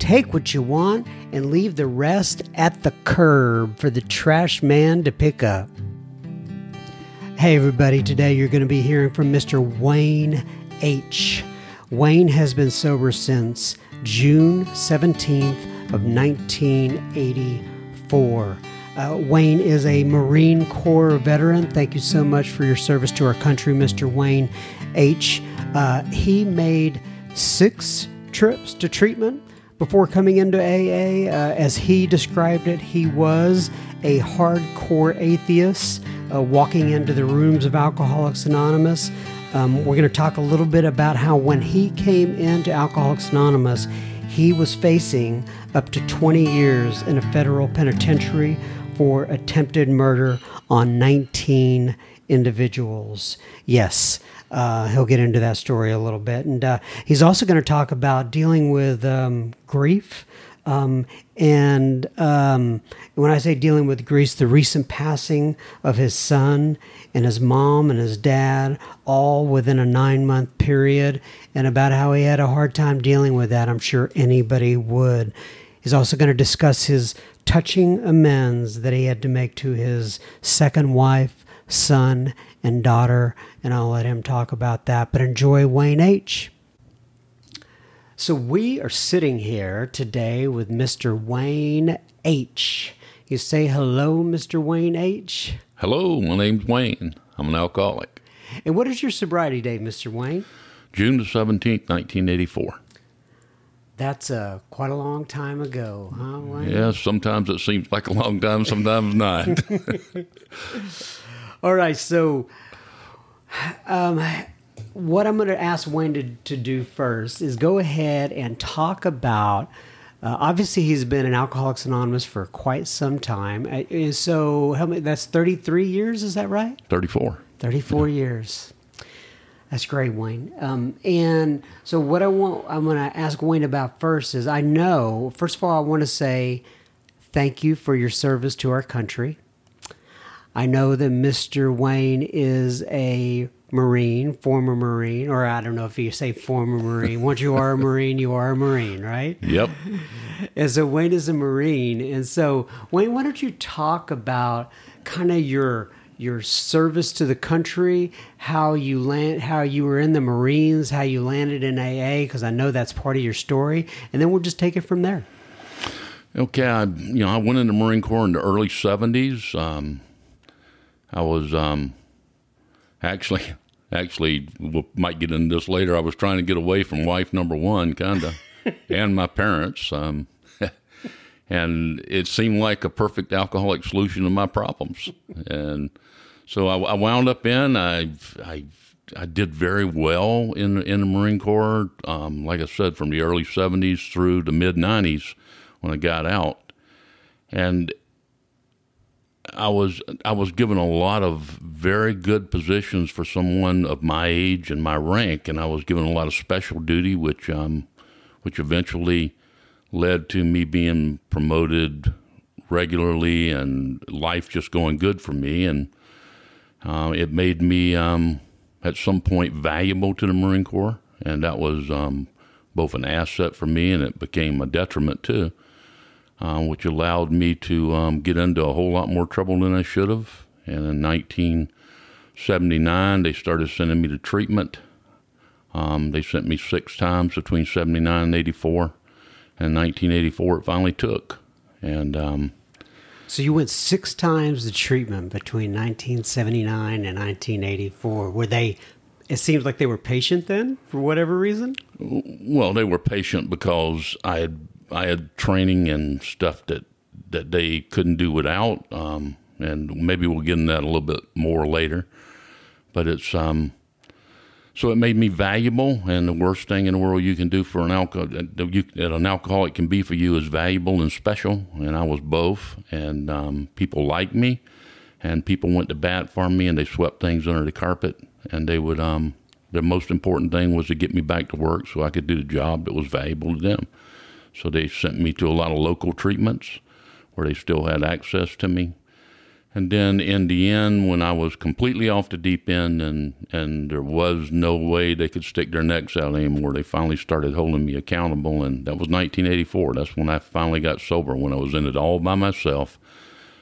Take what you want and leave the rest at the curb for the trash man to pick up. Hey, everybody, today you're going to be hearing from Mr. Wayne H. Wayne has been sober since June 17th of 1984. Uh, Wayne is a Marine Corps veteran. Thank you so much for your service to our country, Mr. Wayne H. Uh, he made six trips to treatment before coming into AA. Uh, as he described it, he was a hardcore atheist uh, walking into the rooms of Alcoholics Anonymous. Um, we're going to talk a little bit about how when he came into Alcoholics Anonymous, he was facing up to 20 years in a federal penitentiary for attempted murder on 19 individuals. Yes, uh, he'll get into that story a little bit. And uh, he's also going to talk about dealing with um, grief. Um, and um, when I say dealing with grief, the recent passing of his son and his mom and his dad, all within a nine month period, and about how he had a hard time dealing with that. I'm sure anybody would. He's also going to discuss his touching amends that he had to make to his second wife, son, and daughter, and I'll let him talk about that. But enjoy Wayne H. So we are sitting here today with Mr. Wayne H. You say hello, Mr. Wayne H. Hello, my name's Wayne. I'm an alcoholic. And what is your sobriety date, Mr. Wayne? June the 17th, 1984. That's uh, quite a long time ago, huh, Wayne? Yeah, sometimes it seems like a long time, sometimes not. All right, so um, what I'm going to ask Wayne to, to do first is go ahead and talk about. Uh, obviously, he's been in Alcoholics Anonymous for quite some time. Uh, so, how many? That's 33 years. Is that right? 34. 34 yeah. years. That's great, Wayne. Um, and so, what I want, I'm going to ask Wayne about first is I know, first of all, I want to say thank you for your service to our country. I know that Mr. Wayne is a Marine, former Marine, or I don't know if you say former Marine. Once you are a Marine, you are a Marine, right? Yep. And so Wayne is a Marine. And so, Wayne, why don't you talk about kind of your your service to the country, how you land, how you were in the Marines, how you landed in AA, because I know that's part of your story, and then we'll just take it from there. Okay, I, you know, I went in the Marine Corps in the early '70s. Um, I was um, actually, actually, we might get into this later. I was trying to get away from wife number one, kind of, and my parents. Um, and it seemed like a perfect alcoholic solution to my problems. And so I, I wound up in. I, I, I did very well in in the Marine Corps. Um, like I said, from the early '70s through the mid '90s when I got out, and I was I was given a lot of very good positions for someone of my age and my rank, and I was given a lot of special duty, which um, which eventually led to me being promoted regularly and life just going good for me, and uh, it made me um, at some point valuable to the Marine Corps, and that was um, both an asset for me and it became a detriment too uh, which allowed me to um, get into a whole lot more trouble than I should have. And in 1979, they started sending me to treatment. Um, they sent me six times between 79 and 84. And 1984, it finally took. And um, so you went six times the treatment between 1979 and 1984. Were they? It seems like they were patient then, for whatever reason. Well, they were patient because I had I had training and stuff that that they couldn't do without, um, and maybe we'll get into that a little bit more later. But it's um, so it made me valuable, and the worst thing in the world you can do for an alcohol you, that an alcoholic can be for you is valuable and special. And I was both, and um, people liked me, and people went to bat for me, and they swept things under the carpet, and they would. Um, the most important thing was to get me back to work so I could do the job that was valuable to them. So they sent me to a lot of local treatments where they still had access to me. And then in the end, when I was completely off the deep end and, and there was no way they could stick their necks out anymore, they finally started holding me accountable. And that was 1984. That's when I finally got sober, when I was in it all by myself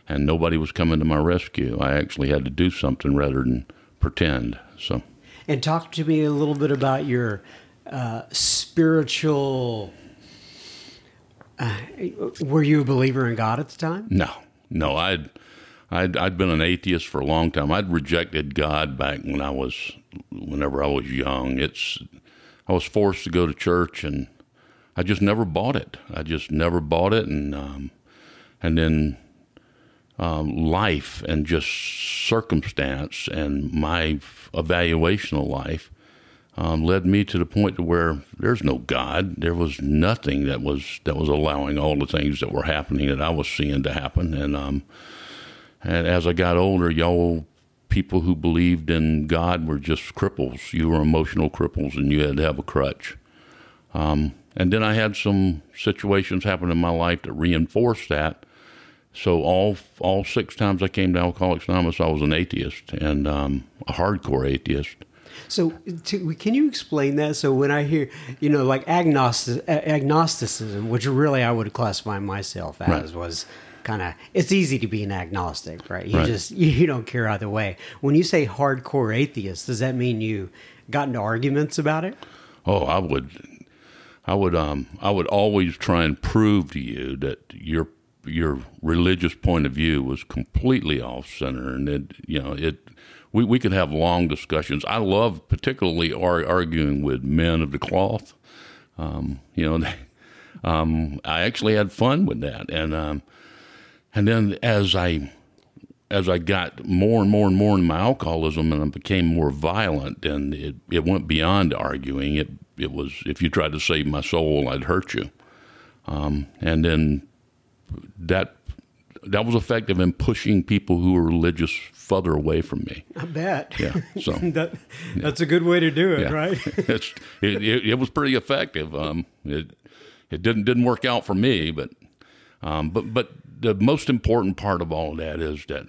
and nobody was coming to my rescue. I actually had to do something rather than pretend. So, And talk to me a little bit about your uh, spiritual. Uh, were you a believer in God at the time? No, no, I'd I'd, I'd been an atheist for a long time. I'd rejected God back when I was, whenever I was young. It's, I was forced to go to church, and I just never bought it. I just never bought it, and um, and then um, life and just circumstance and my evaluation of life um, led me to the point to where there's no God. There was nothing that was that was allowing all the things that were happening that I was seeing to happen, and um, and as I got older, y'all people who believed in God were just cripples. You were emotional cripples, and you had to have a crutch. Um, and then I had some situations happen in my life that reinforced that. So all all six times I came to Alcoholics Anonymous, I was an atheist and um, a hardcore atheist. So, to, can you explain that? So, when I hear, you know, like agnostic, agnosticism, which really I would classify myself as, right. was kind of it's easy to be an agnostic, right? You right. just you don't care either way. When you say hardcore atheist, does that mean you got into arguments about it? Oh, I would, I would, um, I would always try and prove to you that your your religious point of view was completely off center, and it, you know, it. We, we could have long discussions. I love particularly ar- arguing with men of the cloth. Um, you know, um, I actually had fun with that, and um, and then as I as I got more and more and more in my alcoholism and I became more violent and it, it went beyond arguing. It it was if you tried to save my soul, I'd hurt you. Um, and then that that was effective in pushing people who were religious further away from me. I bet. Yeah. So that, that's a good way to do it, yeah. right? it, it, it, was pretty effective. Um, it it didn't didn't work out for me, but um, but but the most important part of all of that is that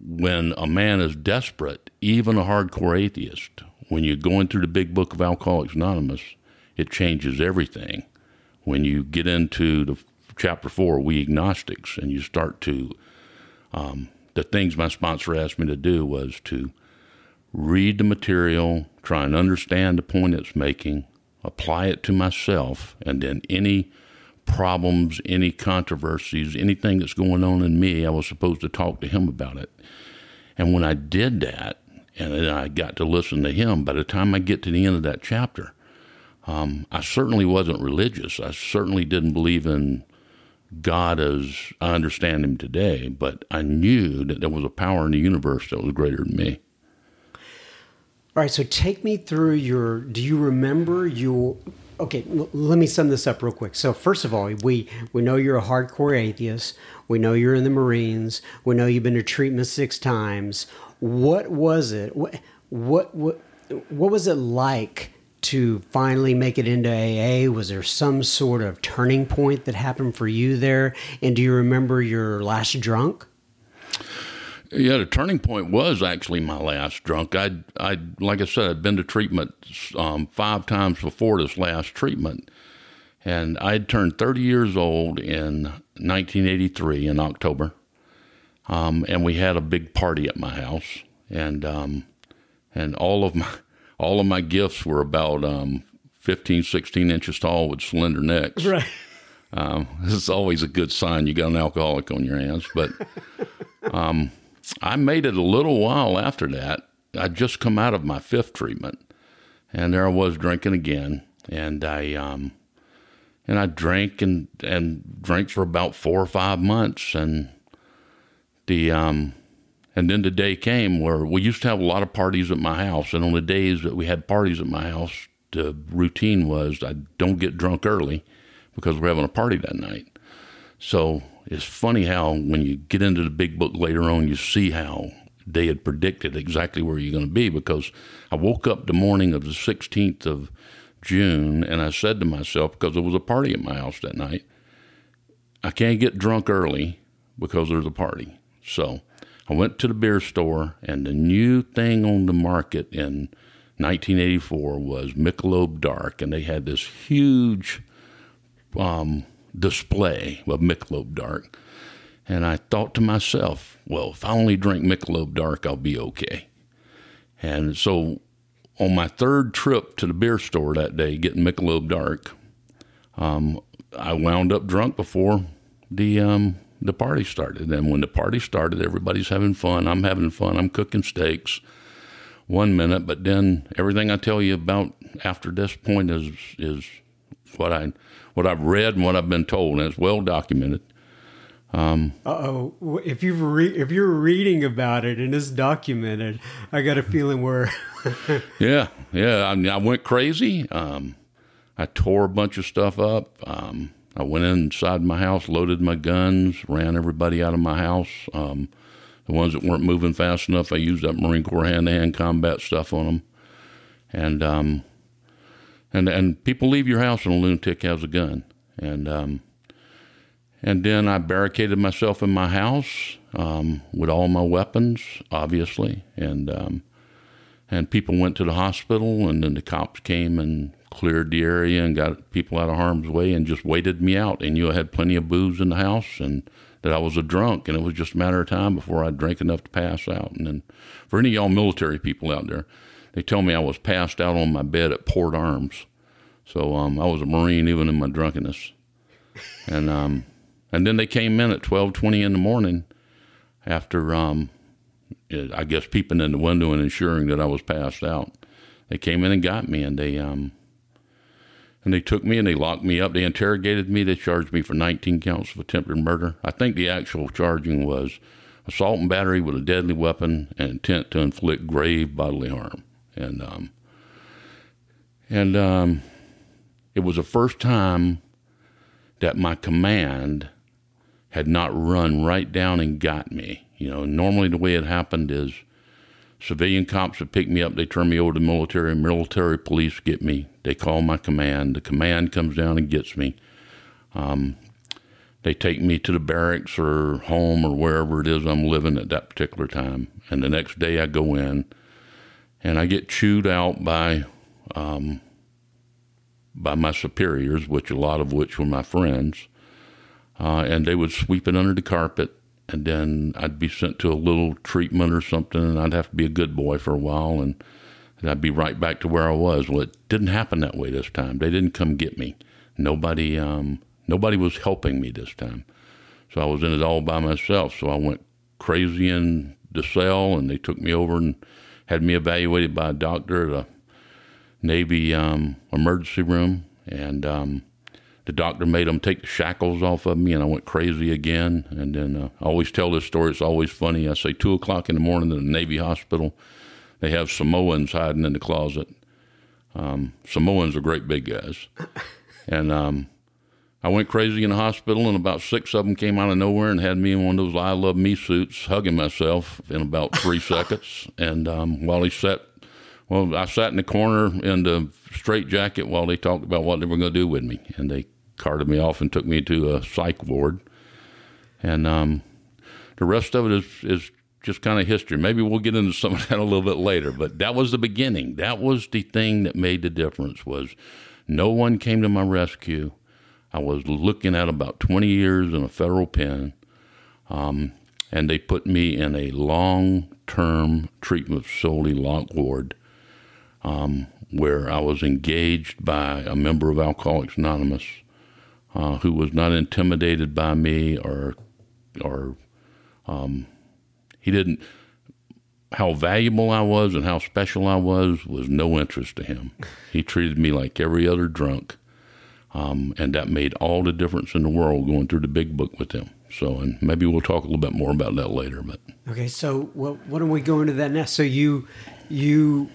when a man is desperate, even a hardcore atheist, when you're going through the big book of Alcoholics Anonymous, it changes everything. When you get into the chapter four, we agnostics, and you start to, um, the things my sponsor asked me to do was to read the material, try and understand the point it's making, apply it to myself, and then any problems, any controversies, anything that's going on in me, I was supposed to talk to him about it. And when I did that, and then I got to listen to him, by the time I get to the end of that chapter, um, I certainly wasn't religious. I certainly didn't believe in God as I understand him today, but I knew that there was a power in the universe that was greater than me. All right, so take me through your. Do you remember your okay, l- let me sum this up real quick. So first of all, we we know you're a hardcore atheist. We know you're in the Marines. We know you've been to treatment six times. What was it? What what what, what was it like? To finally make it into AA, was there some sort of turning point that happened for you there? And do you remember your last drunk? Yeah, the turning point was actually my last drunk. I, I, like I said, I'd been to treatment um, five times before this last treatment, and I'd turned 30 years old in 1983 in October, um, and we had a big party at my house, and um, and all of my all of my gifts were about um, 15, 16 inches tall with slender necks. Right. Um, this is always a good sign you got an alcoholic on your hands. But um, I made it a little while after that. I'd just come out of my fifth treatment, and there I was drinking again. And I um, and I drank and and drank for about four or five months, and the um, and then the day came where we used to have a lot of parties at my house, and on the days that we had parties at my house, the routine was I don't get drunk early because we're having a party that night. So it's funny how when you get into the big book later on, you see how they had predicted exactly where you're going to be. Because I woke up the morning of the 16th of June and I said to myself, because there was a party at my house that night, I can't get drunk early because there's a party. So I went to the beer store, and the new thing on the market in 1984 was Michelob Dark, and they had this huge um, display of Michelob Dark. And I thought to myself, well, if I only drink Michelob Dark, I'll be okay. And so on my third trip to the beer store that day, getting Michelob Dark, um, I wound up drunk before the um, the party started. And when the party started, everybody's having fun. I'm having fun. I'm cooking steaks one minute, but then everything I tell you about after this point is is what I what I've read and what I've been told, and it's well documented. Um, oh, if you re- if you're reading about it and it's documented, I got a feeling we're. yeah, yeah. I, mean, I went crazy. Um, I tore a bunch of stuff up. Um, I went inside my house, loaded my guns, ran everybody out of my house. Um, the ones that weren't moving fast enough, I used that Marine Corps hand-to-hand combat stuff on them, and um, and and people leave your house and a lunatic has a gun, and um, and then I barricaded myself in my house um, with all my weapons, obviously, and um, and people went to the hospital, and then the cops came and cleared the area and got people out of harm's way, and just waited me out. And you had plenty of booze in the house, and that I was a drunk, and it was just a matter of time before I drank enough to pass out. And then, for any of y'all military people out there, they tell me I was passed out on my bed at Port Arms. So um, I was a Marine even in my drunkenness. And um, and then they came in at twelve twenty in the morning, after um, I guess peeping in the window and ensuring that I was passed out. They came in and got me, and they um, and they took me and they locked me up. They interrogated me. They charged me for 19 counts of attempted murder. I think the actual charging was assault and battery with a deadly weapon and intent to inflict grave bodily harm and um, and um, it was the first time that my command had not run right down and got me. You know, normally the way it happened is civilian cops would pick me up, they turn me over to military, military police get me. They call my command. The command comes down and gets me. Um, they take me to the barracks or home or wherever it is I'm living at that particular time. And the next day I go in and I get chewed out by um, by my superiors, which a lot of which were my friends, uh, and they would sweep it under the carpet, and then I'd be sent to a little treatment or something, and I'd have to be a good boy for a while, and, and I'd be right back to where I was. Well, it didn't happen that way this time. They didn't come get me. Nobody, um, nobody was helping me this time, so I was in it all by myself. So I went crazy in the cell, and they took me over and had me evaluated by a doctor at a Navy um, emergency room, and um, the doctor made them take the shackles off of me, and I went crazy again. And then uh, I always tell this story; it's always funny. I say two o'clock in the morning in the Navy hospital, they have Samoans hiding in the closet. Um, Samoans are great big guys, and um, I went crazy in the hospital, and about six of them came out of nowhere and had me in one of those "I love me" suits, hugging myself in about three seconds. And um, while he sat, well, I sat in the corner in the straight jacket while they talked about what they were going to do with me, and they carted me off and took me to a psych ward. And um, the rest of it is is just kind of history. Maybe we'll get into some of that a little bit later, but that was the beginning. That was the thing that made the difference. Was no one came to my rescue I was looking at about 20 years in a federal pen, um, and they put me in a long term treatment facility lock ward um, where I was engaged by a member of Alcoholics Anonymous uh, who was not intimidated by me or or um, he didn't how valuable I was and how special I was was no interest to him. He treated me like every other drunk, um, and that made all the difference in the world going through the big book with him. So, and maybe we'll talk a little bit more about that later. But okay, so what what are we going to that next? So you you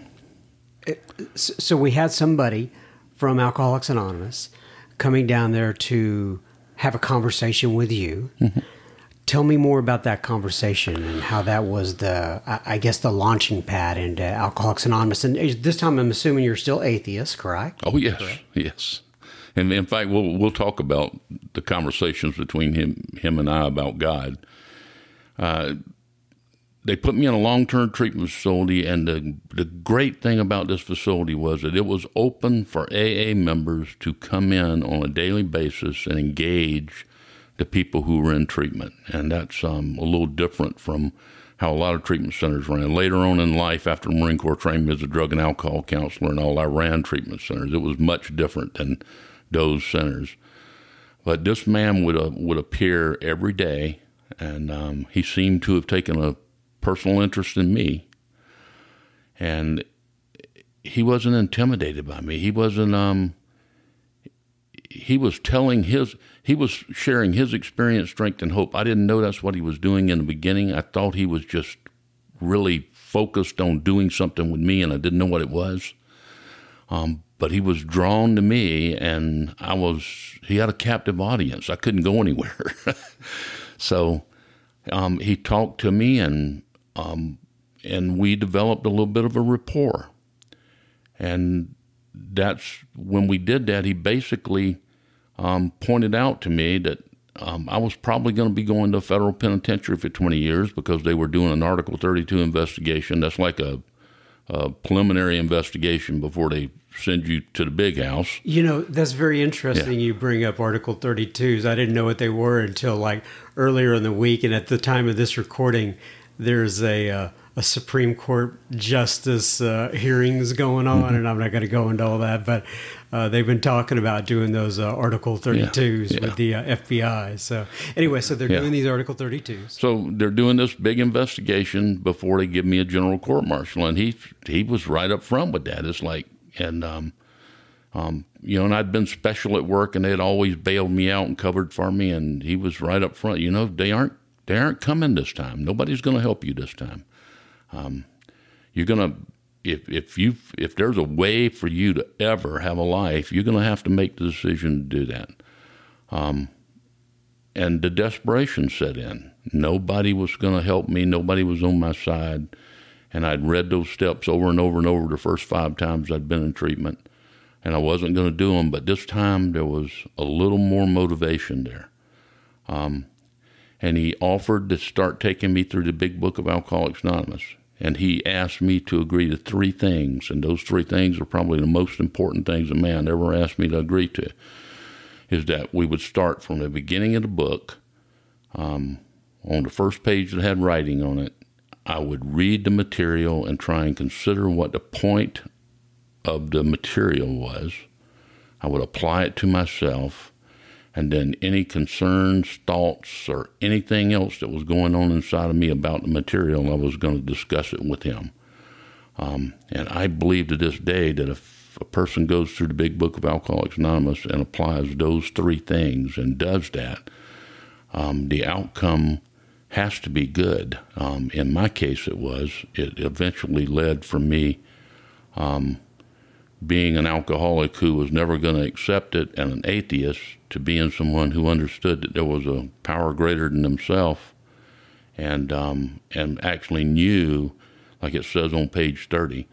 so we had somebody from Alcoholics Anonymous coming down there to have a conversation with you. Mm-hmm. Tell me more about that conversation and how that was the, I guess, the launching pad into Alcoholics Anonymous. And this time, I'm assuming you're still atheist, correct? Oh yes, correct? yes. And in fact, we'll we'll talk about the conversations between him him and I about God. Uh, they put me in a long term treatment facility, and the, the great thing about this facility was that it was open for AA members to come in on a daily basis and engage the people who were in treatment. And that's um, a little different from how a lot of treatment centers ran. Later on in life, after Marine Corps training as a drug and alcohol counselor and all, I ran treatment centers. It was much different than those centers. But this man would uh, would appear every day, and um, he seemed to have taken a personal interest in me. And he wasn't intimidated by me. He wasn't um he was telling his he was sharing his experience, strength and hope. I didn't know that's what he was doing in the beginning. I thought he was just really focused on doing something with me and I didn't know what it was. Um, but he was drawn to me and I was he had a captive audience. I couldn't go anywhere. so um, he talked to me and um, and we developed a little bit of a rapport. And that's when we did that, he basically um, pointed out to me that um, I was probably going to be going to a federal penitentiary for 20 years because they were doing an Article 32 investigation. That's like a, a preliminary investigation before they send you to the big house. You know, that's very interesting. Yeah. You bring up Article 32s. I didn't know what they were until like earlier in the week. And at the time of this recording, there's a uh, a Supreme Court justice uh, hearings going on, mm-hmm. and I'm not going to go into all that, but uh, they've been talking about doing those uh, Article 32s yeah, yeah. with the uh, FBI. So anyway, so they're yeah. doing these Article 32s. So they're doing this big investigation before they give me a general court martial, and he he was right up front with that. It's like and. Um, um, you know, and I'd been special at work, and they'd always bailed me out and covered for me. And he was right up front. You know, they aren't they aren't coming this time. Nobody's going to help you this time. Um, you're to if if you if there's a way for you to ever have a life, you're to have to make the decision to do that. Um, and the desperation set in. Nobody was to help me. Nobody was on my side. And I'd read those steps over and over and over the first five times I'd been in treatment, and I wasn't going to do them. But this time there was a little more motivation there. Um, and he offered to start taking me through the big book of Alcoholics Anonymous. And he asked me to agree to three things, and those three things are probably the most important things a man ever asked me to agree to. Is that we would start from the beginning of the book, um, on the first page that had writing on it. I would read the material and try and consider what the point of the material was. I would apply it to myself and then any concerns, thoughts, or anything else that was going on inside of me about the material, I was going to discuss it with him. Um, and I believe to this day that if a person goes through the big book of Alcoholics Anonymous and applies those three things and does that, um, the outcome has to be good. Um, in my case, it was. It eventually led for me um, being an alcoholic who was never going to accept it and an atheist to being someone who understood that there was a power greater than himself and um, and actually knew, like it says on page 30,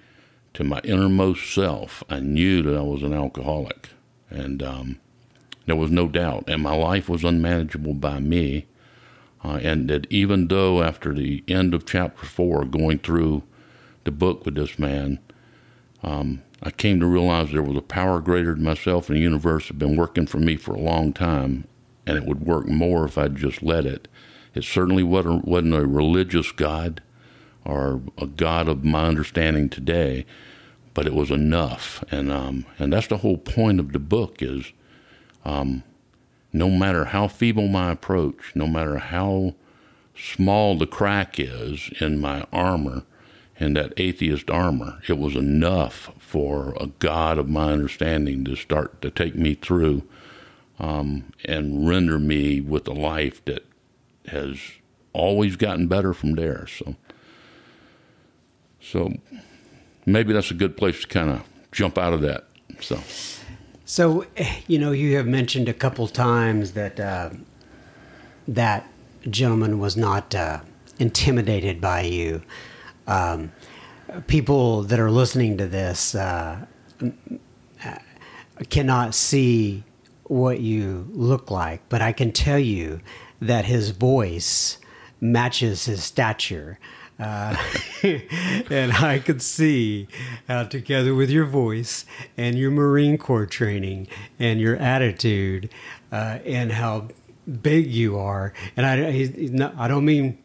to my innermost self, I knew that I was an alcoholic. And um, there was no doubt. And my life was unmanageable by me. Uh, and that even though after the end of chapter four, going through the book with this man, um, I came to realize there was a power greater than myself in the universe had been working for me for a long time, and it would work more if I'd just let it. It certainly wasn't a religious God or a God of my understanding today, but it was enough, and um, and that's the whole point of the book is, um, no matter how feeble my approach, no matter how small the crack is in my armor, in that atheist armor, it was enough for a God of my understanding to start to take me through um, and render me with a life that has always gotten better from there. So, so maybe that's a good place to kind of jump out of that. So, so you know, you have mentioned a couple times that uh, that gentleman was not uh, intimidated by you. Um, people that are listening to this uh, cannot see what you look like, but I can tell you that his voice matches his stature. Uh, and I could see how, together with your voice and your Marine Corps training and your attitude, uh, and how big you are, and I, not, I don't mean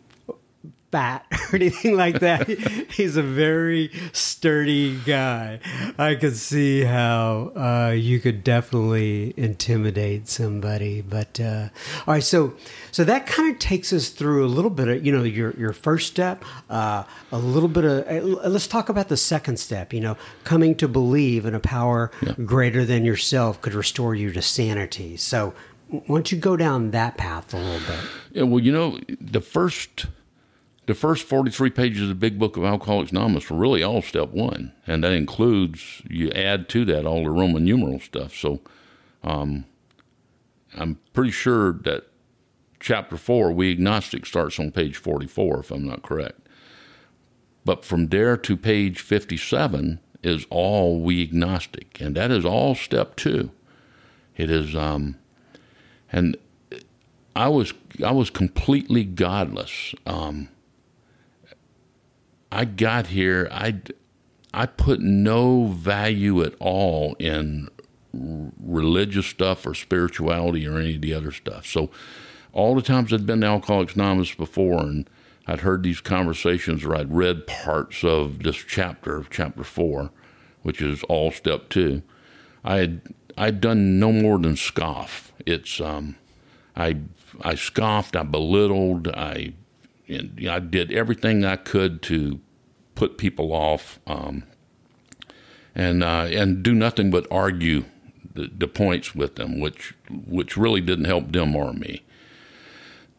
fat or anything like that. He's a very sturdy guy. I could see how uh, you could definitely intimidate somebody. But uh, all right, so so that kind of takes us through a little bit of you know your your first step, uh, a little bit of. Uh, let's talk about the second step. You know, coming to believe in a power yeah. greater than yourself could restore you to sanity. So. Why don't you go down that path a little bit? Yeah, well, you know, the first the first 43 pages of the Big Book of Alcoholics Anonymous were really all step one, and that includes you add to that all the Roman numeral stuff. So, um, I'm pretty sure that chapter four, we agnostic, starts on page 44, if I'm not correct. But from there to page 57 is all we agnostic, and that is all step two. It is, um, and I was I was completely godless. Um, I got here, I, I put no value at all in religious stuff or spirituality or any of the other stuff. So, all the times I'd been to Alcoholics Anonymous before and I'd heard these conversations or I'd read parts of this chapter, chapter four, which is all step two, I had I'd done no more than scoff. It's um, I I scoffed, I belittled, I and, you know, I did everything I could to put people off, um, and uh, and do nothing but argue the, the, points with them, which which really didn't help them or me.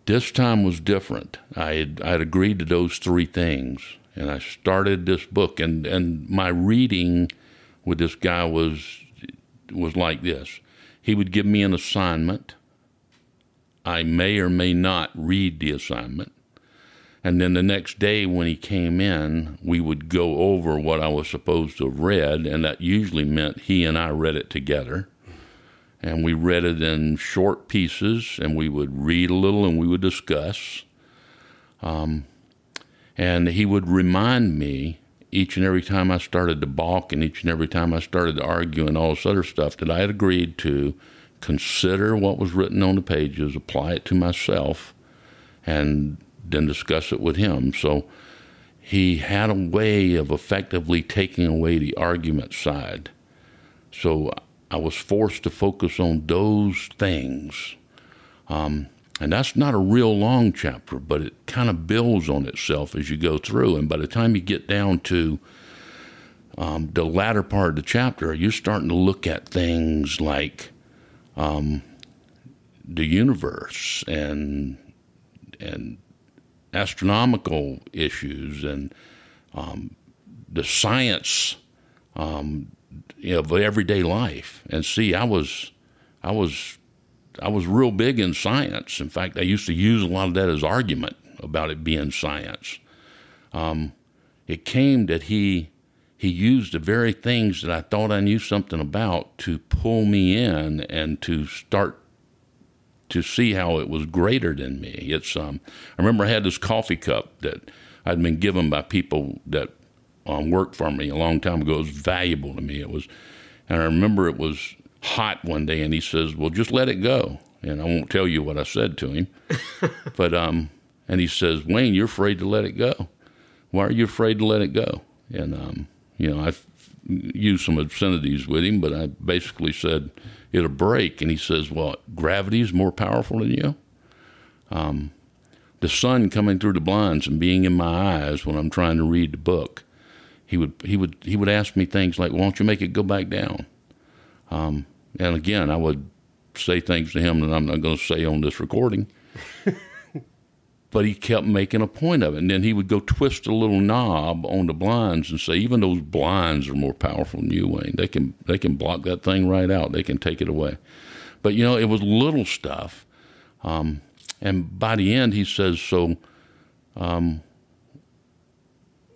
This time was different. I had I had agreed to those three things, and I started this book, and and my reading with this guy was was like this. He would give me an assignment. I may or may not read the assignment. And then the next day when he came in, we would go over what I was supposed to have read, and that usually meant he and I read it together. And we read it in short pieces, and we would read a little and we would discuss. Um, and he would remind me each and every time I started to balk and each and every time I started to argue and all this other stuff that I had agreed to consider what was written on the pages, apply it to myself, and then discuss it with him. So he had a way of effectively taking away the argument side. So I was forced to focus on those things. Um, and that's not a real long chapter, but it kind of builds on itself as you go through. And by the time you get down to um, the latter part of the chapter, you're starting to look at things like um, the universe and and astronomical issues and um, the science um, of everyday life. And see, I was, I was, I was real big in science. In fact, I used to use a lot of that as argument about it being science. Um, it came that he he used the very things that I thought I knew something about to pull me in and to start to see how it was greater than me. It's um, I remember I had this coffee cup that I'd been given by people that um, worked for me a long time ago. It was valuable to me. It was, and I remember it was hot one day, and he says, "Well, just let it go." And I won't tell you what I said to him, but um, and he says, "Wayne, you're afraid to let it go. Why are you afraid to let it go?" And um, you know, I used some obscenities with him, but I basically said it'll break, and he says, "Well, gravity is more powerful than you." Um, the sun coming through the blinds and being in my eyes when I'm trying to read the book. He would he would he would ask me things like, "Why don't you make it go back down?" Um, and again, I would say things to him that I'm not going to say on this recording. but he kept making a point of it. And then he would go twist a little knob on the blinds and say, even those blinds are more powerful than you, Wayne. They can they can block that thing right out. They can take it away. But you know, it was little stuff. Um, and by the end, he says, so um,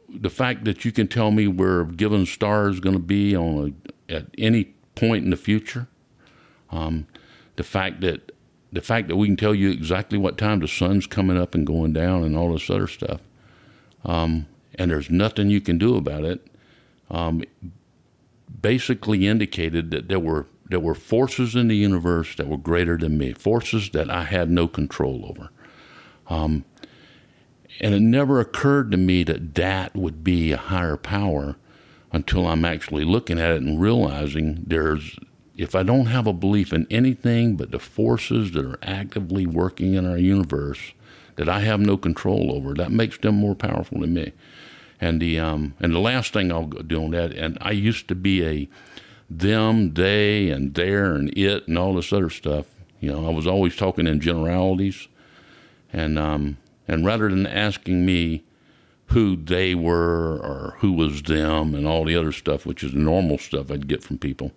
the fact that you can tell me where a given star is going to be on a, at any point in the future, um, the fact that the fact that we can tell you exactly what time the sun's coming up and going down and all this other stuff, um, and there's nothing you can do about it, um, basically indicated that there were there were forces in the universe that were greater than me, forces that I had no control over. Um, and it never occurred to me that that would be a higher power until I'm actually looking at it and realizing there's if I don't have a belief in anything but the forces that are actively working in our universe that I have no control over, that makes them more powerful than me. And the um, and the last thing I'll do on that, and I used to be a them, they, and there, and it, and all this other stuff. You know, I was always talking in generalities, and um, and rather than asking me who they were or who was them and all the other stuff, which is normal stuff I'd get from people,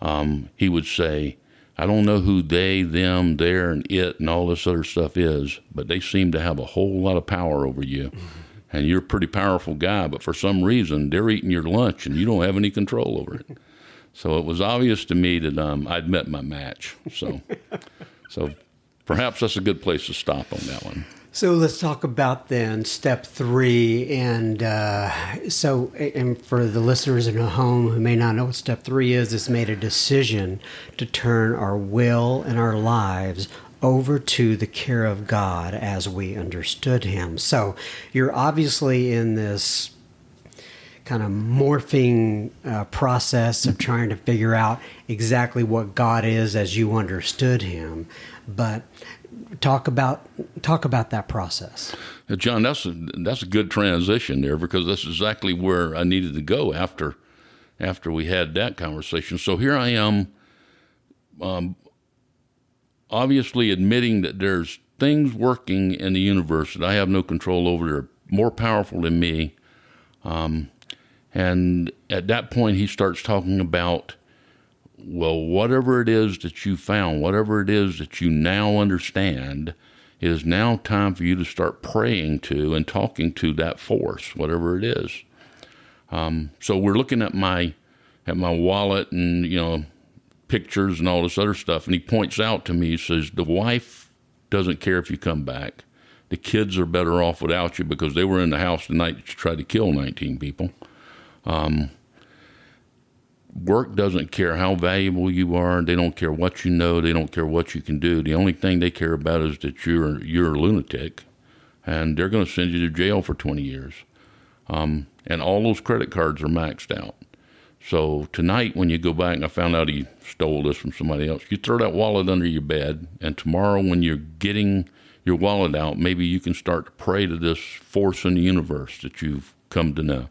um, he would say, I don't know who they, them, their, and it, and all this other stuff is, but they seem to have a whole lot of power over you. Mm-hmm. And you're a pretty powerful guy, but for some reason, they're eating your lunch and you don't have any control over it. So it was obvious to me that um, I'd met my match. So, so perhaps that's a good place to stop on that one. So let's talk about then step three, and uh, so and for the listeners at home who may not know what step three is, it's made a decision to turn our will and our lives over to the care of God as we understood Him. So you're obviously in this kind of morphing uh, process of trying to figure out exactly what God is as you understood Him, but talk about talk about that process. John, that's a, that's a good transition there because that's exactly where I needed to go after after we had that conversation. So here I am, um, obviously admitting that there's things working in the universe that I have no control over. They're more powerful than me. Um, and at that point, he starts talking about well, whatever it is that you found, whatever it is that you now understand, it is now time for you to start praying to and talking to that force, whatever it is. Um, so we're looking at my at my wallet and you know pictures and all this other stuff, and he points out to me, he says, the wife doesn't care if you come back. The kids are better off without you because they were in the house the night that you tried to kill 19 people. Um, work doesn't care how valuable you are. They don't care what you know. They don't care what you can do. The only thing they care about is that you're you're a lunatic, and they're going to send you to jail for 20 years. Um, and all those credit cards are maxed out. So tonight, when you go back, and I found out he stole this from somebody else, you throw that wallet under your bed, and tomorrow, when you're getting your wallet out, maybe you can start to pray to this force in the universe that you've come to know.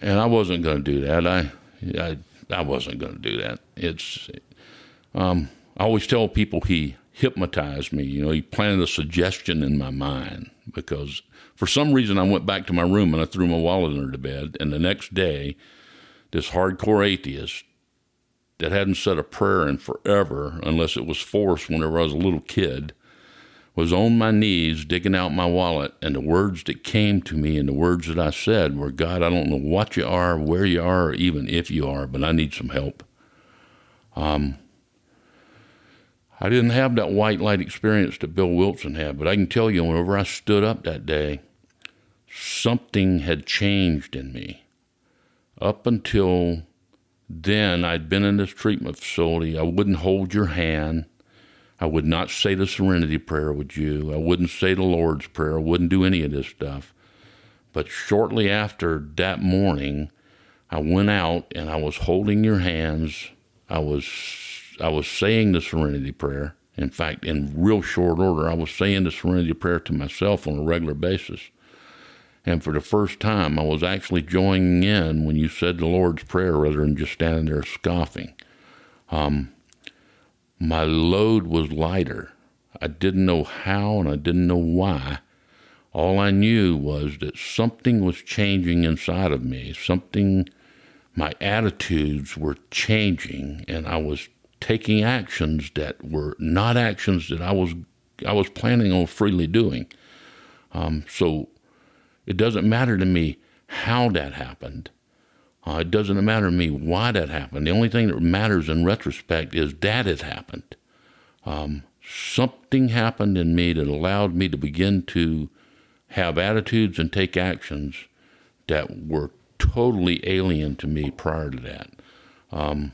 And I wasn't going to do that. I I, I wasn't going to do that. It's, um, I always tell people he hypnotized me. You know, he planted a suggestion in my mind because for some reason I went back to my room and I threw my wallet under the bed. And the next day, this hardcore atheist that hadn't said a prayer in forever, unless it was forced whenever I was a little kid, was on my knees digging out my wallet, and the words that came to me and the words that I said were, God, I don't know what you are, where you are, or even if you are, but I need some help. Um, I didn't have that white light experience that Bill Wilson had, but I can tell you, whenever I stood up that day, something had changed in me. Up until then, I'd been in this treatment facility. I wouldn't hold your hand. I would not say the serenity prayer with you. I wouldn't say the Lord's Prayer. I wouldn't do any of this stuff. But shortly after that morning, I went out and I was holding your hands. I was I was saying the serenity prayer. In fact, in real short order, I was saying the serenity prayer to myself on a regular basis. And for the first time, I was actually joining in when you said the Lord's Prayer rather than just standing there scoffing. Um, my load was lighter. I didn't know how and I didn't know why. All I knew was that something was changing inside of me. Something, my attitudes were changing, and I was taking actions that were not actions that I was I was planning on freely doing. Um, so it doesn't matter to me how that happened. Uh, it doesn't matter to me why that happened. The only thing that matters in retrospect is that it happened. Um, something happened in me that allowed me to begin to have attitudes and take actions that were totally alien to me prior to that. Um,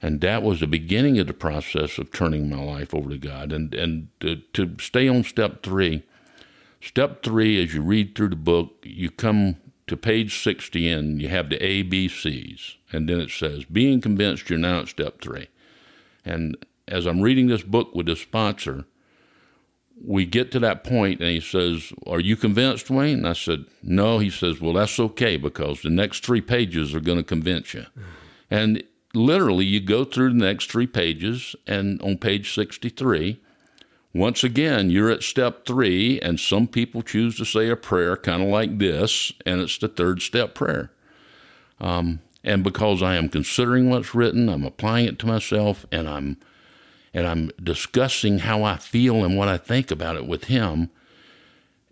and that was the beginning of the process of turning my life over to God. And and to, to stay on step three, step three, as you read through the book, you come to page 60 and you have the ABCs. And then it says, being convinced you're now at step three. And as I'm reading this book with the sponsor, we get to that point and he says, Are you convinced, Wayne? And I said, No. He says, Well, that's okay because the next three pages are going to convince you. And literally, you go through the next three pages, and on page 63, once again, you're at step three, and some people choose to say a prayer kind of like this, and it's the third step prayer. Um, and because I am considering what's written, I'm applying it to myself, and I'm and I'm discussing how I feel and what I think about it with him,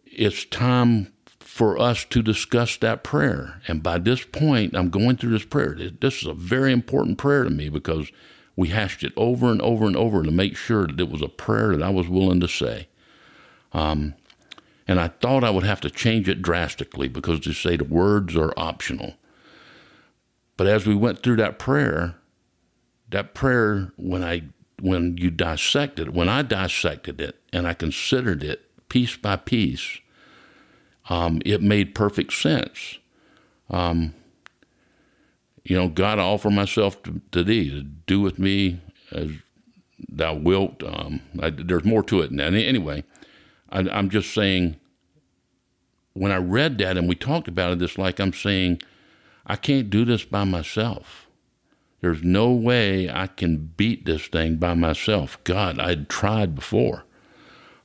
it's time for us to discuss that prayer. And by this point, I'm going through this prayer. This is a very important prayer to me because we hashed it over and over and over to make sure that it was a prayer that I was willing to say. Um, and I thought I would have to change it drastically because to say the words are optional. But as we went through that prayer, that prayer, when I when you dissected it, when I dissected it and I considered it piece by piece, um, it made perfect sense. Um, you know, God, I offer myself to, to, thee to do with me as thou wilt. Um, I, there's more to it. And anyway, I, I'm just saying, when I read that and we talked about it, it's like I'm saying, I can't do this by myself. There's no way I can beat this thing by myself. God, I'd tried before.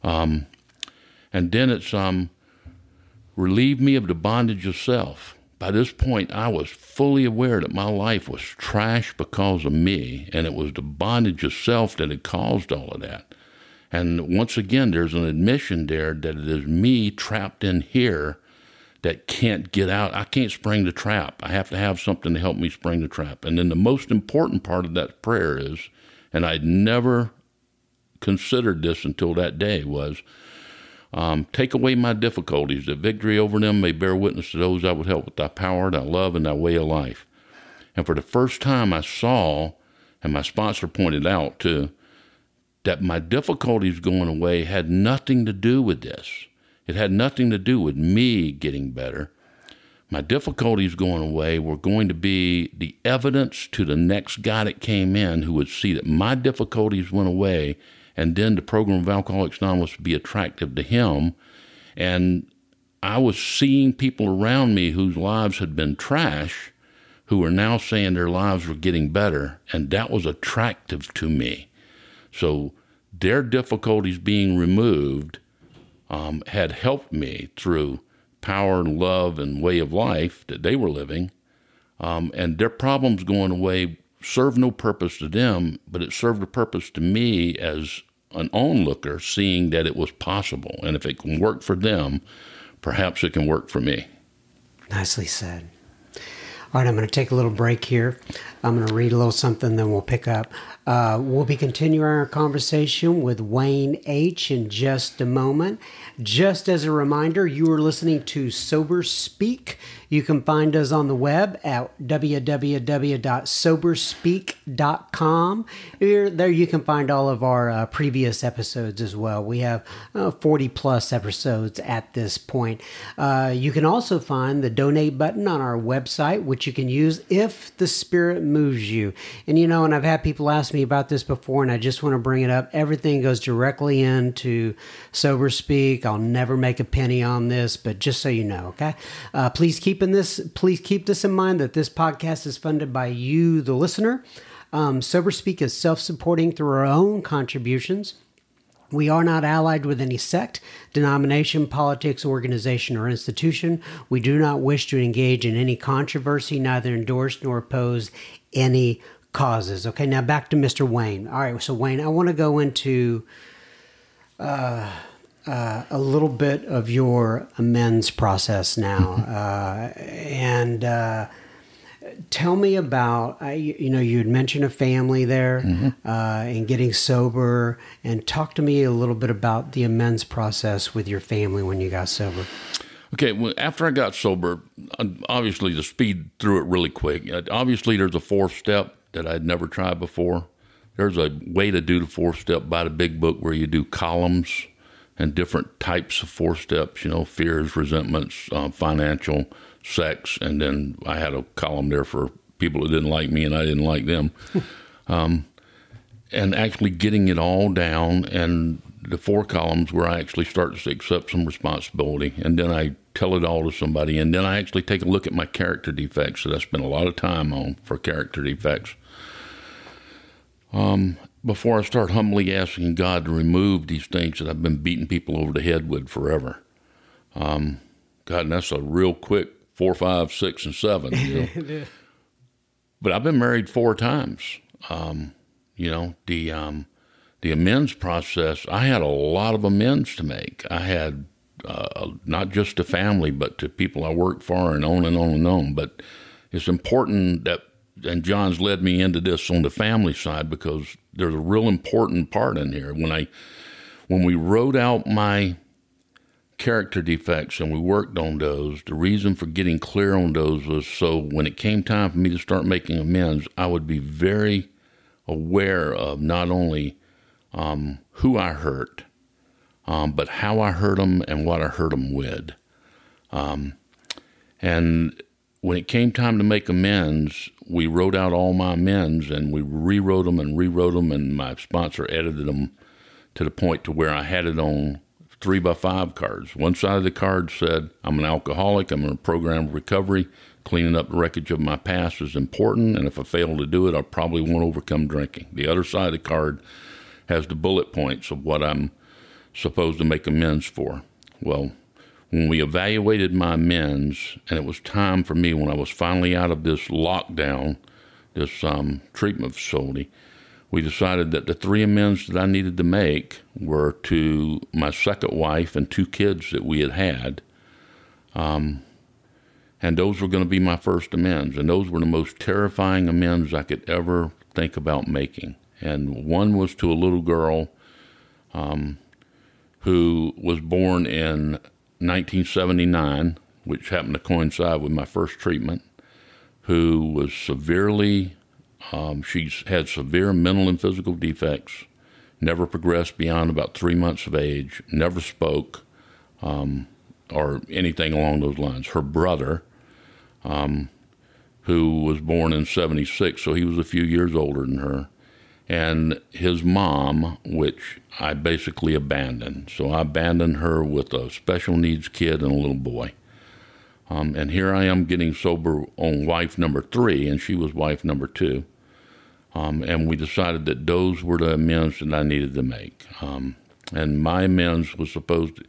Um, and then it's um, relieve me of the bondage of self. By this point, I was fully aware that my life was trash because of me, and it was the bondage of self that had caused all of that. And once again, there's an admission there that it is me trapped in here that can't get out. I can't spring the trap. I have to have something to help me spring the trap. And then the most important part of that prayer is, and I'd never considered this until that day, was um, take away my difficulties, that victory over them may bear witness to those I would help with thy power, thy love, and thy way of life. And for the first time, I saw, and my sponsor pointed out too, that my difficulties going away had nothing to do with this. It had nothing to do with me getting better. My difficulties going away were going to be the evidence to the next guy that came in who would see that my difficulties went away, and then the program of Alcoholics Anonymous would be attractive to him. And I was seeing people around me whose lives had been trash who were now saying their lives were getting better, and that was attractive to me. So their difficulties being removed um, had helped me through power and love and way of life that they were living. Um, and their problems going away served no purpose to them, but it served a purpose to me as an onlooker, seeing that it was possible. And if it can work for them, perhaps it can work for me. Nicely said. All right, I'm going to take a little break here. I'm going to read a little something, then we'll pick up. Uh, we'll be continuing our conversation with Wayne H. in just a moment. Just as a reminder, you are listening to Sober Speak. You can find us on the web at www.soberspeak.com. There you can find all of our uh, previous episodes as well. We have uh, 40 plus episodes at this point. Uh, you can also find the donate button on our website, which you can use if the Spirit moves you. And you know, and I've had people ask me about this before, and I just want to bring it up. Everything goes directly into Sober Speak. I'll never make a penny on this, but just so you know, okay? Uh, please keep in this. Please keep this in mind that this podcast is funded by you, the listener. Um, Sober Speak is self-supporting through our own contributions. We are not allied with any sect, denomination, politics, organization, or institution. We do not wish to engage in any controversy, neither endorse nor oppose any causes. Okay, now back to Mr. Wayne. All right, so Wayne, I want to go into uh, uh, a little bit of your amends process now, uh, and uh, tell me about. you know, you had mentioned a family there mm-hmm. Uh, and getting sober, and talk to me a little bit about the amends process with your family when you got sober. Okay, well, after I got sober, obviously to speed through it really quick. Obviously, there's a fourth step that I'd never tried before. There's a way to do the four step by the big book where you do columns and different types of four steps, you know, fears, resentments, uh, financial, sex, and then I had a column there for people that didn't like me and I didn't like them. um, and actually getting it all down and the four columns where I actually start to accept some responsibility and then I tell it all to somebody and then I actually take a look at my character defects that I spend a lot of time on for character defects. Um, before I start humbly asking God to remove these things that I've been beating people over the head with forever. Um, God, and that's a real quick four, five, six, and seven. You know? but I've been married four times. Um, you know, the um, the amends process. I had a lot of amends to make. I had uh, not just to family, but to people I work for, and on and on and on. But it's important that and John's led me into this on the family side because there's a real important part in here. When I when we wrote out my character defects and we worked on those, the reason for getting clear on those was so when it came time for me to start making amends, I would be very aware of not only um, who I hurt, um, but how I hurt them and what I hurt them with. Um, and when it came time to make amends, we wrote out all my amends and we rewrote them and rewrote them, and my sponsor edited them to the point to where I had it on three by five cards. One side of the card said, I'm an alcoholic, I'm in a program of recovery, cleaning up the wreckage of my past is important, and if I fail to do it, I probably won't overcome drinking. The other side of the card has the bullet points of what I'm supposed to make amends for. Well, when we evaluated my amends, and it was time for me when I was finally out of this lockdown, this um, treatment facility, we decided that the three amends that I needed to make were to my second wife and two kids that we had had. Um, and those were going to be my first amends. And those were the most terrifying amends I could ever think about making. And one was to a little girl um, who was born in 1979, which happened to coincide with my first treatment, who was severely, um, she's had severe mental and physical defects, never progressed beyond about three months of age, never spoke, um, or anything along those lines. Her brother, um, who was born in 76, so he was a few years older than her, and his mom, which I basically abandoned. So I abandoned her with a special needs kid and a little boy. Um, and here I am getting sober on wife number three, and she was wife number two. Um, and we decided that those were the amends that I needed to make. Um, and my amends was supposed to,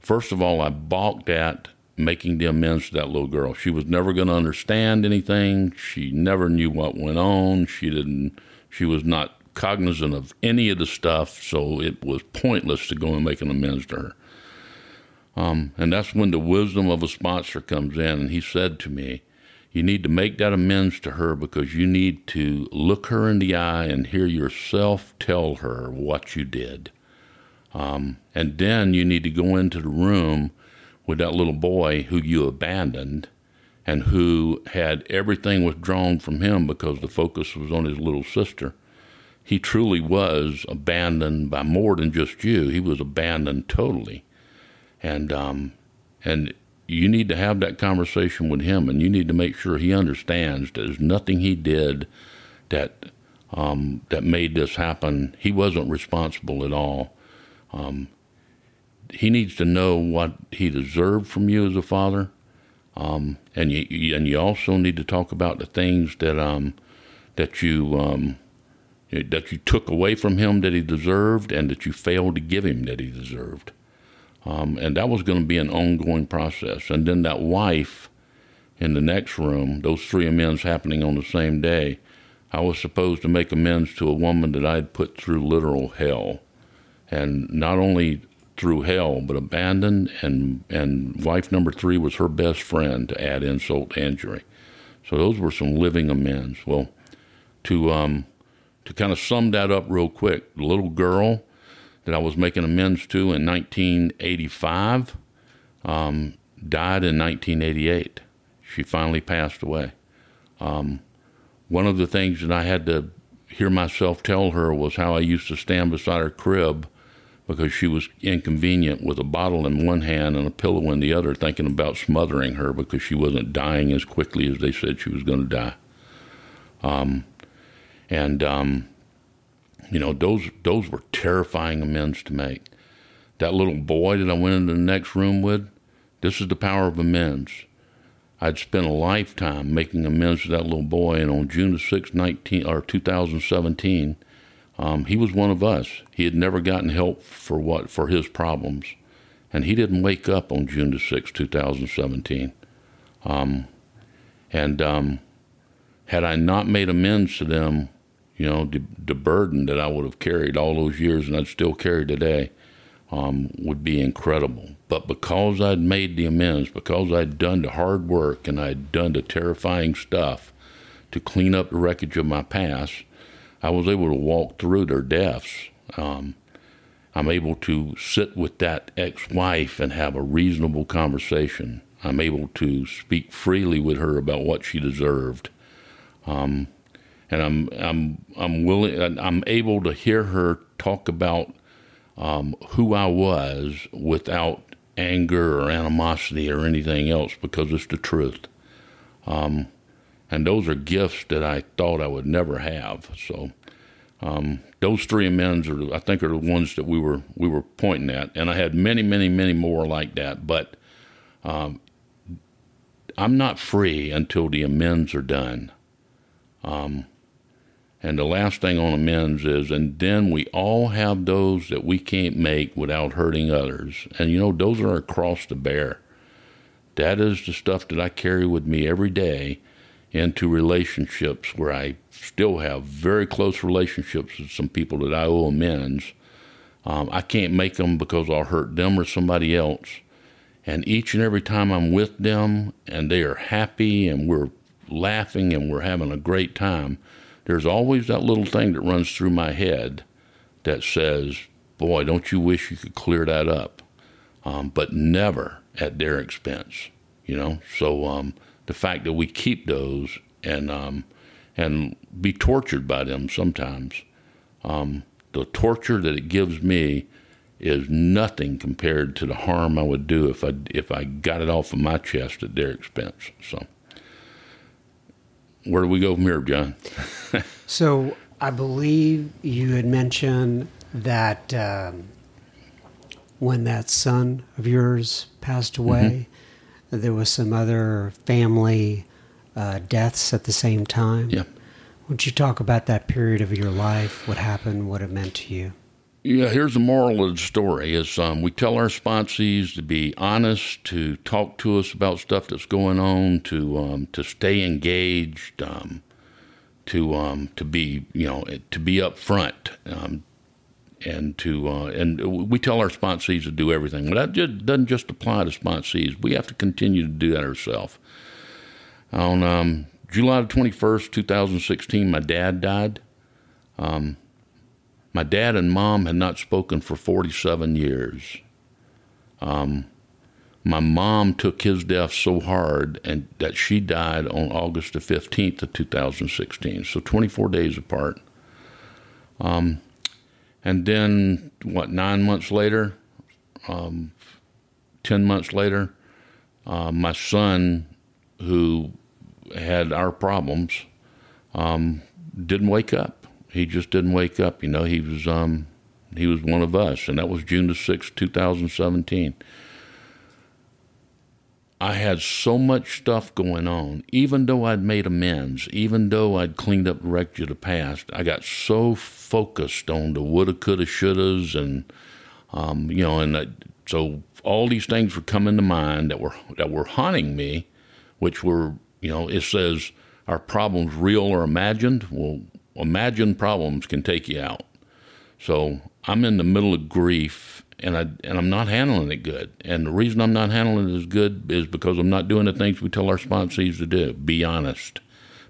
first of all, I balked at making the amends to that little girl. She was never going to understand anything. She never knew what went on. She didn't, she was not cognizant of any of the stuff, so it was pointless to go and make an amends to her. Um, and that's when the wisdom of a sponsor comes in, and he said to me, You need to make that amends to her because you need to look her in the eye and hear yourself tell her what you did. Um, and then you need to go into the room with that little boy who you abandoned and who had everything withdrawn from him because the focus was on his little sister. He truly was abandoned by more than just you. He was abandoned totally. And um, and you need to have that conversation with him, and you need to make sure he understands that there's nothing he did that um, that made this happen. He wasn't responsible at all. Um, he needs to know what he deserved from you as a father, um, and you and you also need to talk about the things that um, that you um, that you took away from him that he deserved, and that you failed to give him that he deserved. Um, and that was going to be an ongoing process. And then that wife in the next room, those three amends happening on the same day, I was supposed to make amends to a woman that I'd put through literal hell. And not only through hell, but abandoned, and, and wife number three was her best friend to add insult to injury. So those were some living amends. Well, to, um, to kind of sum that up real quick, the little girl that I was making amends to in 1985 um, died in 1988. She finally passed away. Um, one of the things that I had to hear myself tell her was how I used to stand beside her crib because she was inconvenient with a bottle in one hand and a pillow in the other, thinking about smothering her because she wasn't dying as quickly as they said she was going to die. Um, and um, you know, those those were terrifying amends to make. That little boy that I went into the next room with, this is the power of amends. I'd spent a lifetime making amends to that little boy, and on June the sixth, 19, or 2017, um, he was one of us. He had never gotten help for what for his problems, and he didn't wake up on June the sixth, 2017. Um, and um, had I not made amends to them you know, the, the burden that I would have carried all those years and I'd still carry today um, would be incredible. But because I'd made the amends, because I'd done the hard work and I'd done the terrifying stuff to clean up the wreckage of my past, I was able to walk through their deaths. Um, I'm able to sit with that ex wife and have a reasonable conversation. I'm able to speak freely with her about what she deserved. Um, and I'm I'm I'm willing I'm able to hear her talk about um, who I was without anger or animosity or anything else because it's the truth. Um, and those are gifts that I thought I would never have. So um, those three amends are I think are the ones that we were we were pointing at, and I had many many many more like that, but. Um, I'm not free until the amends are done. Um, and the last thing on amends is, and then we all have those that we can't make without hurting others. And you know, those are a cross to bear. That is the stuff that I carry with me every day into relationships where I still have very close relationships with some people that I owe amends. Um, I can't make them because I'll hurt them or somebody else. And each and every time I'm with them and they are happy and we're laughing and we're having a great time, there's always that little thing that runs through my head that says, Boy, don't you wish you could clear that up? Um, but never at their expense, you know? So um, the fact that we keep those and, um, and be tortured by them sometimes, um, the torture that it gives me is nothing compared to the harm I would do if I, if I got it off of my chest at their expense. So where do we go from here, John? so I believe you had mentioned that um, when that son of yours passed away, mm-hmm. there was some other family uh, deaths at the same time. Yeah. Would you talk about that period of your life? What happened? What it meant to you? Yeah, here's the moral of the story: is um, we tell our sponsees to be honest, to talk to us about stuff that's going on, to um, to stay engaged, um, to um, to be you know to be upfront, um, and to uh, and we tell our sponsees to do everything. But that just doesn't just apply to sponsees. We have to continue to do that ourselves. On um, July the 21st, 2016, my dad died. Um, my dad and mom had not spoken for 47 years. Um, my mom took his death so hard and that she died on August the 15th of 2016, so 24 days apart. Um, and then, what, nine months later, um, 10 months later, uh, my son, who had our problems, um, didn't wake up. He just didn't wake up. You know, he was um, he was one of us, and that was June the sixth, two thousand seventeen. I had so much stuff going on. Even though I'd made amends, even though I'd cleaned up the wreckage of the past, I got so focused on the woulda, coulda, shouldas, and um, you know, and I, so all these things were coming to mind that were that were haunting me, which were you know, it says are problems real or imagined? Well, imagined problems can take you out. So I'm in the middle of grief and I and I'm not handling it good. And the reason I'm not handling it as good is because I'm not doing the things we tell our sponsees to do. Be honest,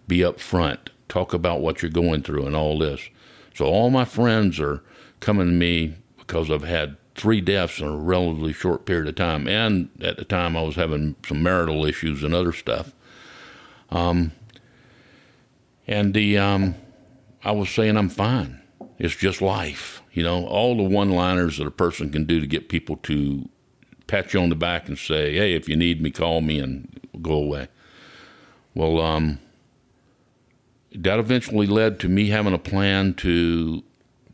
be upfront, talk about what you're going through, and all this. So all my friends are coming to me because I've had three deaths in a relatively short period of time, and at the time I was having some marital issues and other stuff. Um, and the um, I was saying I'm fine. It's just life. You know, all the one liners that a person can do to get people to pat you on the back and say, hey, if you need me, call me and go away. Well, um, that eventually led to me having a plan to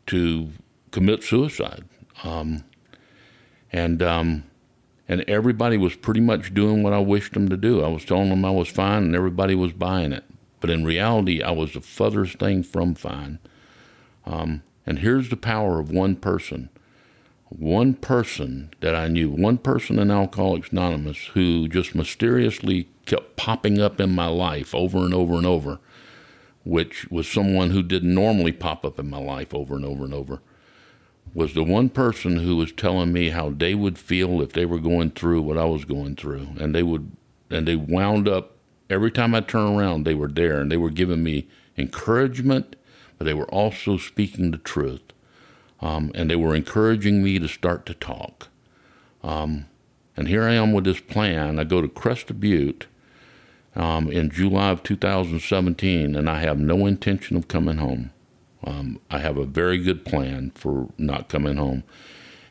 to commit suicide. Um, and um, and everybody was pretty much doing what I wished them to do. I was telling them I was fine, and everybody was buying it. But in reality, I was the furthest thing from fine. Um, and here's the power of one person. One person that I knew, one person in Alcoholics Anonymous who just mysteriously kept popping up in my life over and over and over, which was someone who didn't normally pop up in my life over and over and over, was the one person who was telling me how they would feel if they were going through what I was going through. And they would, and they wound up every time I turned around, they were there and they were giving me encouragement but they were also speaking the truth. Um, and they were encouraging me to start to talk. Um, and here I am with this plan. I go to Crested Butte um, in July of 2017, and I have no intention of coming home. Um, I have a very good plan for not coming home.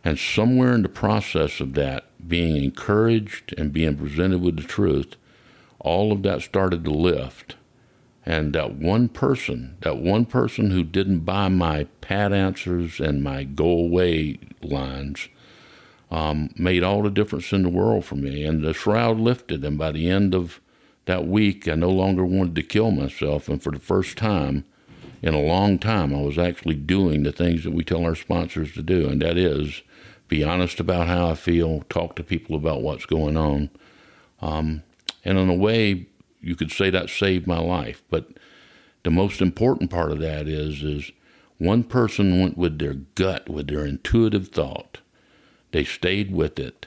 And somewhere in the process of that, being encouraged and being presented with the truth, all of that started to lift. And that one person, that one person who didn't buy my pat answers and my go away lines, um, made all the difference in the world for me. And the shroud lifted, and by the end of that week, I no longer wanted to kill myself. And for the first time in a long time, I was actually doing the things that we tell our sponsors to do, and that is be honest about how I feel, talk to people about what's going on, um, and in a way, you could say that saved my life. But the most important part of that is is one person went with their gut, with their intuitive thought. They stayed with it,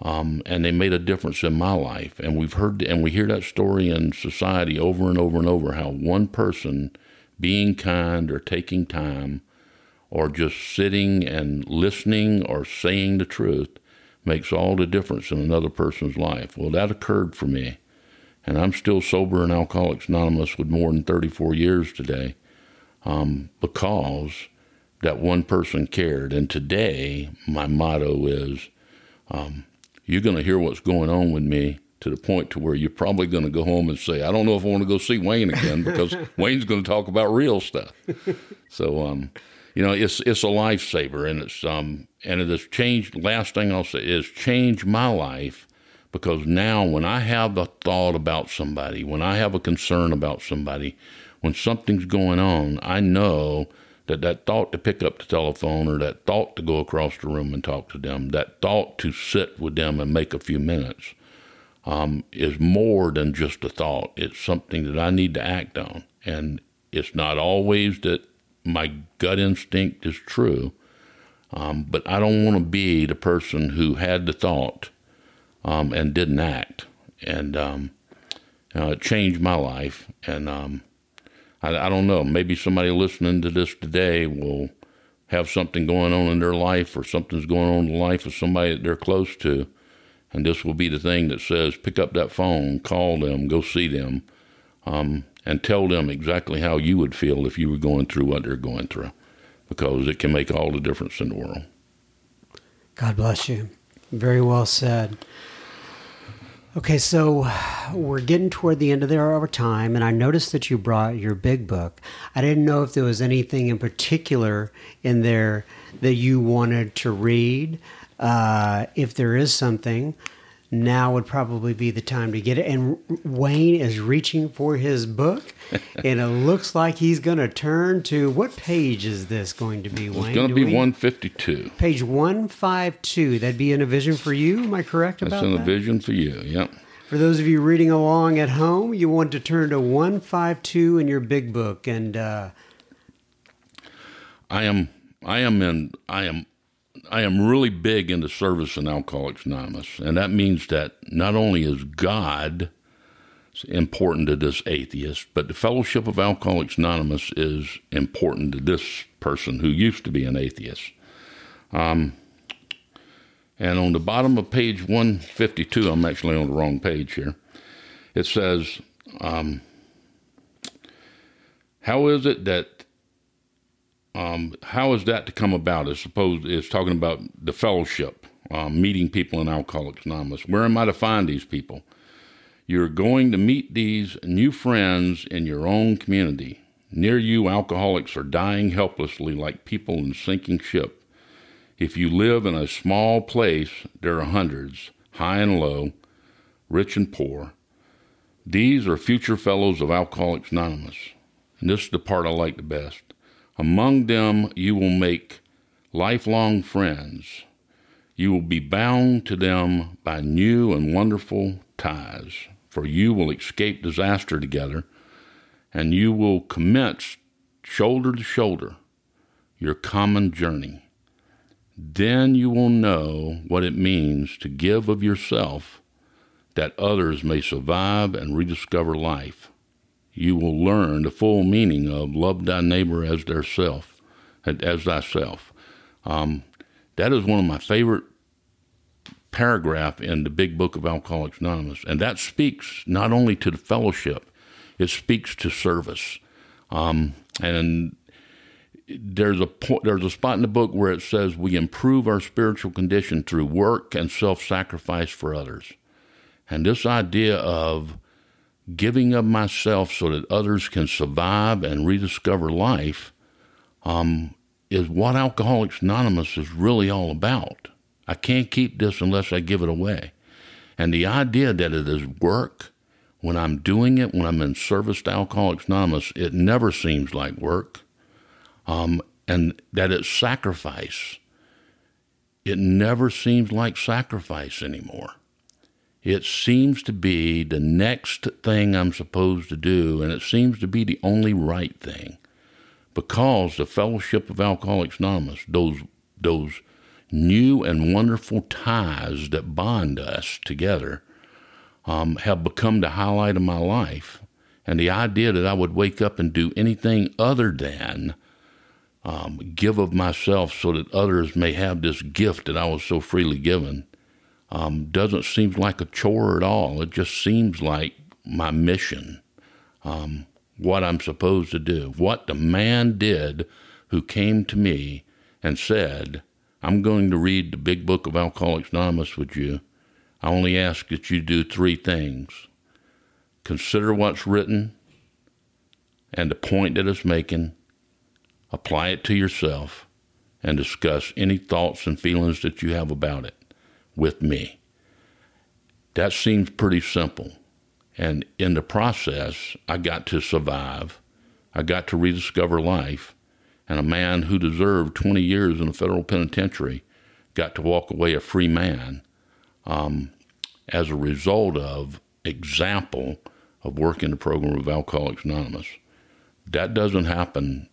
um, and they made a difference in my life. And we've heard and we hear that story in society over and over and over how one person being kind or taking time or just sitting and listening or saying the truth makes all the difference in another person's life. Well, that occurred for me and I'm still sober in Alcoholics Anonymous with more than 34 years today um, because that one person cared. And today, my motto is um, you're going to hear what's going on with me to the point to where you're probably going to go home and say, I don't know if I want to go see Wayne again because Wayne's going to talk about real stuff. So, um, you know, it's it's a lifesaver, and it's um, and it has changed. Last thing I'll say is changed my life because now, when I have a thought about somebody, when I have a concern about somebody, when something's going on, I know that that thought to pick up the telephone or that thought to go across the room and talk to them, that thought to sit with them and make a few minutes, um, is more than just a thought. It's something that I need to act on. And it's not always that my gut instinct is true, um, but I don't want to be the person who had the thought um, and didn't act. And um, Uh, it changed my life, and um, I, I don't know. Maybe somebody listening to this today will have something going on in their life, or something's going on in the life of somebody that they're close to, and this will be the thing that says, pick up that phone, call them, go see them, um, and tell them exactly how you would feel if you were going through what they're going through, because it can make all the difference in the world. God bless you. Very well said. Okay, so we're getting toward the end of our time, and I noticed that you brought your big book. I didn't know if there was anything in particular in there that you wanted to read. Uh, if there is something, now would probably be the time to get it. And Wayne is reaching for his book, and it looks like he's going to turn to what page is this going to be, Wayne? It's going to be we, 152. Page 152. That'd be in a vision for you. Am I correct That's about that? That's in a vision for you, yep. For those of you reading along at home, you want to turn to 152 in your big book. And uh, I am, I am in, I am I am really big into service in Alcoholics Anonymous, and that means that not only is God important to this atheist, but the Fellowship of Alcoholics Anonymous is important to this person who used to be an atheist. Um, and on the bottom of page 152, I'm actually on the wrong page here. It says, um, How is it that um, how is that to come about? I suppose it's talking about the fellowship, um, meeting people in Alcoholics Anonymous. Where am I to find these people? You're going to meet these new friends in your own community. Near you, alcoholics are dying helplessly like people in a sinking ship. If you live in a small place, there are hundreds, high and low, rich and poor. These are future fellows of Alcoholics Anonymous. And this is the part I like the best. Among them you will make lifelong friends. You will be bound to them by new and wonderful ties, for you will escape disaster together, and you will commence shoulder to shoulder your common journey. Then you will know what it means to give of yourself that others may survive and rediscover life you will learn the full meaning of love thy neighbor as thyself, as thyself. Um, that is one of my favorite paragraph in the big book of Alcoholics Anonymous, and that speaks not only to the fellowship, it speaks to service. Um, and there's a point, there's a spot in the book where it says we improve our spiritual condition through work and self-sacrifice for others. And this idea of giving of myself so that others can survive and rediscover life um, is what Alcoholics Anonymous is really all about. I can't keep this unless I give it away. And the idea that it is work, when I'm doing it, when I'm in service to Alcoholics Anonymous, it never seems like work. Um, and that it's sacrifice. It never seems like sacrifice anymore. It seems to be the next thing I'm supposed to do, and it seems to be the only right thing. Because the Fellowship of Alcoholics Anonymous, those, those new and wonderful ties that bond us together, um, have become the highlight of my life. And the idea that I would wake up and do anything other than um, give of myself so that others may have this gift that I was so freely given um, doesn't seem like a chore at all. It just seems like my mission, um, what I'm supposed to do, what the man did who came to me and said, I'm going to read the big book of Alcoholics Anonymous with you. I only ask that you do three things. Consider what's written and the point that it's making, apply it to yourself, and discuss any thoughts and feelings that you have about it with me. That seems pretty simple. And in the process, I got to survive. I got to rediscover life. And a man who deserved 20 years in a federal penitentiary got to walk away a free man um, as a result of example of working the program of Alcoholics Anonymous. That doesn't happen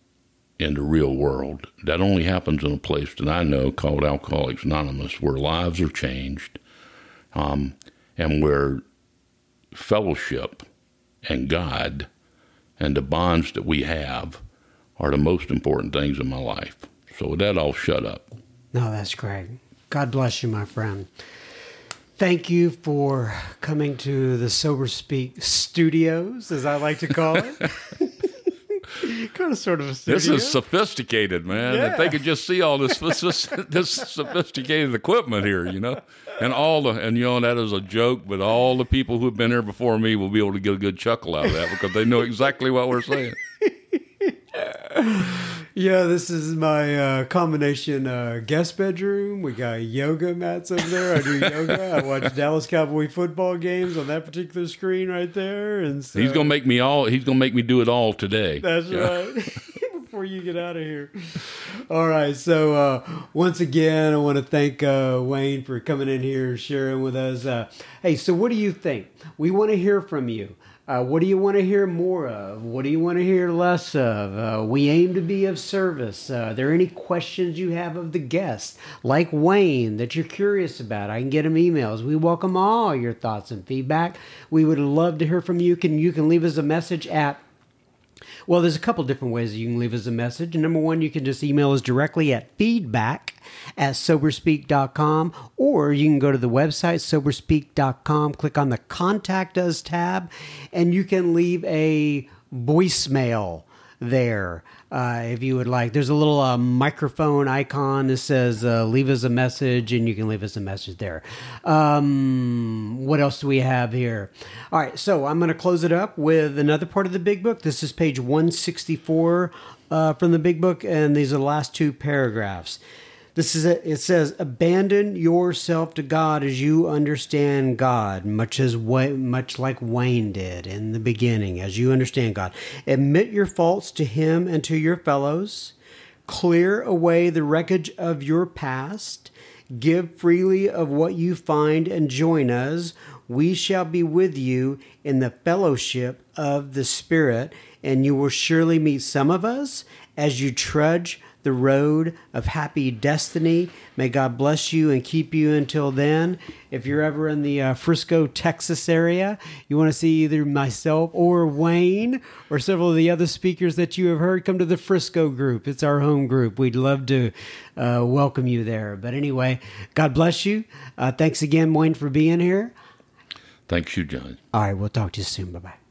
in the real world. That only happens in a place that I know called Alcoholics Anonymous, where lives are changed um, and where fellowship and God and the bonds that we have are the most important things in my life. So with that, I'll shut up. No, that's great. God bless you, my friend. Thank you for coming to the Sober Speak Studios, as I like to call it. kind of sort of a studio. This is sophisticated, man. Yeah. If they could just see all this this sophisticated equipment here, you know, and all the and you know that is a joke, but all the people who have been here before me will be able to get a good chuckle out of that because they know exactly what we're saying. Yeah, this is my uh, combination uh, guest bedroom. We got yoga mats over there. I do yoga. I watch Dallas Cowboy football games on that particular screen right there. And so, He's gonna make me all. He's gonna make me do it all today. That's Yeah. right. Before you get out of here. All right. So uh, once again, I want to thank uh, Wayne for coming in here and sharing with us. Uh, hey, so what do you think? We want to hear from you. Uh, what do you want to hear more of? What do you want to hear less of? Uh, we aim to be of service. Uh, are there any questions you have of the guest, like Wayne, that you're curious about? I can get him emails. We welcome all your thoughts and feedback. We would love to hear from you. Can you can leave us a message at well, there's a couple different ways you can leave us a message. Number one, you can just email us directly at feedback at soberspeak.com, or you can go to the website, soberspeak.com, click on the Contact Us tab, and you can leave a voicemail there uh, if you would like. There's a little uh, microphone icon that says uh, leave us a message, and you can leave us a message there. Um, what else do we have here? All right, so I'm going to close it up with another part of the big book. This is page 164 uh, from the big book, and these are the last two paragraphs. This is it. It says, "Abandon yourself to God as you understand God, much as much like Wayne did in the beginning, as you understand God. Admit your faults to Him and to your fellows. Clear away the wreckage of your past. Give freely of what you find, and join us. We shall be with you in the fellowship of the Spirit, and you will surely meet some of us as you trudge." The road of happy destiny. May God bless you and keep you until then. If you're ever in the uh, Frisco, Texas area, you want to see either myself or Wayne or several of the other speakers that you have heard, come to the Frisco group. It's our home group. We'd love to uh, welcome you there. But anyway, God bless you. Uh, thanks again, Wayne, for being here. Thanks you, John. All right, we'll talk to you soon. Bye bye.